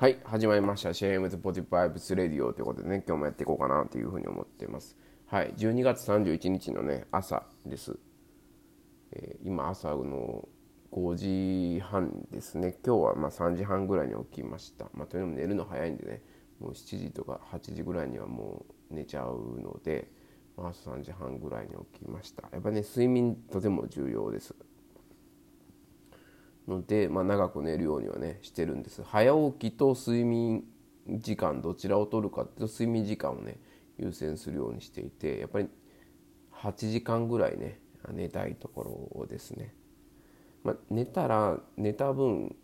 はい始まりました「シェームズポティパイプスレディオ」ということでね今日もやっていこうかなというふうに思っています。はい12月31日のね朝です、えー、今朝の5時半ですね。今日はま3時半ぐらいに起きました。まあというのも寝るの早いんでねもう7時とか8時ぐらいにはもう寝ちゃうので、ま、朝3時半ぐらいに起きました。やっぱね睡眠とても重要です。ので、まあ、長く寝るようにはねしてるんです。早起きと睡眠時間どちらを取るかっていうと睡眠時間をね優先するようにしていてやっぱり8時間ぐらいね寝たいところをですね、まあ、寝たら寝た分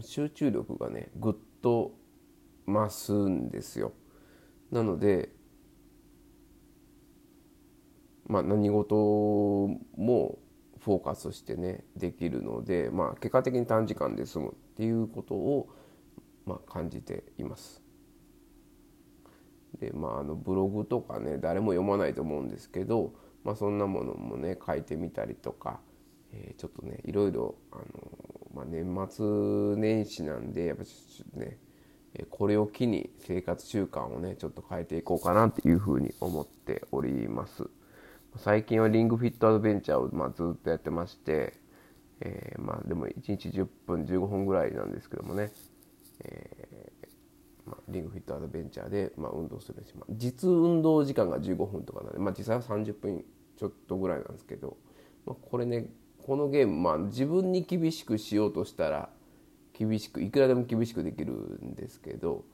集中力がねぐっと増すんですよ。なのでまあ何事もフォーカスしてねできるので、まあ、結果的に短時間で済むっていうことを、まあ、感じています。でまああのブログとかね誰も読まないと思うんですけど、まあ、そんなものもね書いてみたりとか、えー、ちょっとねいろいろあの、まあ、年末年始なんでやっぱちょっとねこれを機に生活習慣をねちょっと変えていこうかなっていうふうに思っております。最近はリングフィットアドベンチャーをまずっとやってまして、えー、まあでも1日10分15分ぐらいなんですけどもね、えー、まあ、リングフィットアドベンチャーでまあ運動するし、まあ、実運動時間が15分とかなんで、まあ、実際は30分ちょっとぐらいなんですけど、まあ、これねこのゲーム、まあ、自分に厳しくしようとしたら厳しくいくらでも厳しくできるんですけど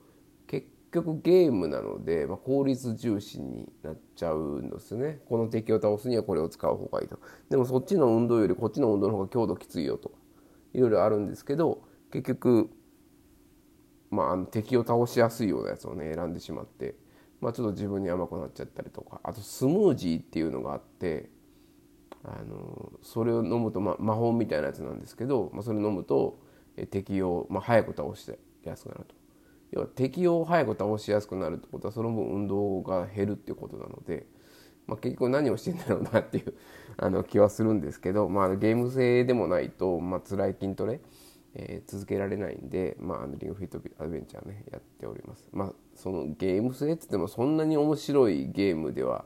結局ゲームなので、まあ、効率重視になっちゃうんですね。この敵を倒すにはこれを使う方がいいと。でもそっちの運動よりこっちの運動の方が強度きついよと。いろいろあるんですけど結局、まあ、あの敵を倒しやすいようなやつをね選んでしまって、まあ、ちょっと自分に甘くなっちゃったりとか。あとスムージーっていうのがあってあのそれを飲むと、まあ、魔法みたいなやつなんですけど、まあ、それ飲むと敵を、まあ、早く倒してやすくなると。要は敵を早く倒しやすくなるってことはその分運動が減るっていうことなので、まあ、結局何をしてんだろうなっていう あの気はするんですけど、まあ、ゲーム性でもないと、まあ辛い筋トレ、えー、続けられないんで、まあ、リングフィットアドベンチャーねやっております。まあ、そのゲーム性って言ってもそんなに面白いゲームでは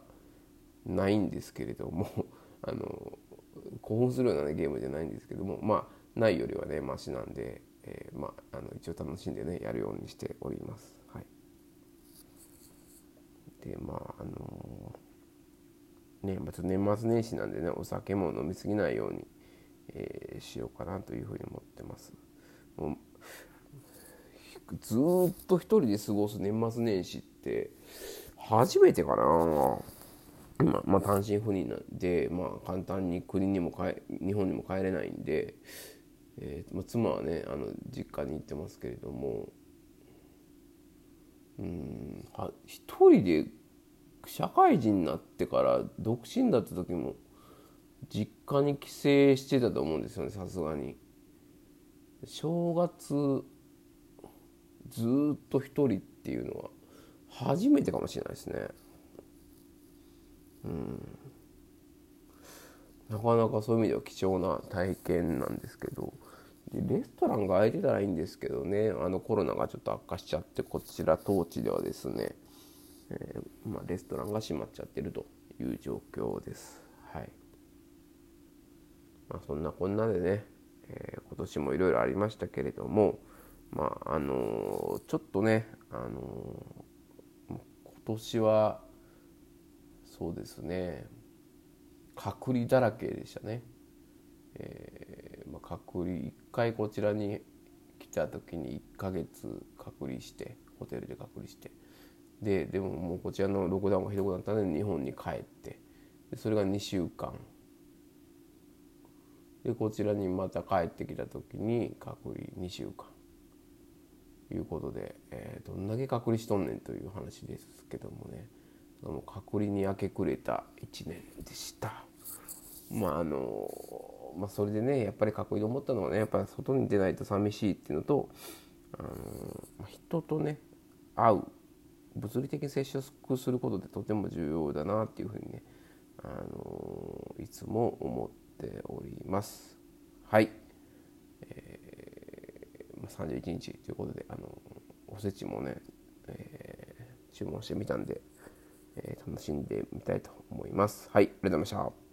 ないんですけれども あの興奮するような、ね、ゲームじゃないんですけどもまあないよりはねマシなんでえー、まあ、あの一応楽しんでねやるようにしております。はい、でまああのー、ねまず年末年始なんでねお酒も飲み過ぎないように、えー、しようかなというふうに思ってます。もうずっと一人で過ごす年末年始って初めてかな。まあ、まあ、単身赴任なんで、まあ、簡単に国にも帰日本にも帰れないんで、えーまあ、妻はねあの実家に行ってますけれどもうん一人で社会人になってから独身だった時も実家に帰省してたと思うんですよねさすがに。正月ずっと一人っていうのは初めてかもしれないですね。うんなかなかそういう意味では貴重な体験なんですけどレストランが空いてたらいいんですけどね。あのコロナがちょっと悪化しちゃってこちら当地ではですね、えー、まあ、レストランが閉まっちゃってるという状況です。はい。まあ、そんなこんなでね、えー、今年もいろいろありましたけれども、まああのー、ちょっとね、あの今年はそうですね。隔離だらけでしたね。え、隔離1回こちらに来た時に1ヶ月隔離してホテルで隔離して。ででももうこちらのロックダウンがひどくなったので日本に帰って。でそれが2週間。でこちらにまた帰ってきた時に隔離2週間。いうことで、えー、どんだけ隔離しとんねんという話ですけどもね。も隔離に明け暮れた1年でした。まああのまあ、それでねやっぱりかっこいいと思ったのはねやっぱり外に出ないと寂しいっていうのと、あの人とね会う物理的に接触することでとても重要だなっていうふうにね、あのいつも思っております。はい、えー、31日ということで、あのおせちもね、え、注文してみたんで、え、楽しんでみたいと思います。はい。ありがとうございました。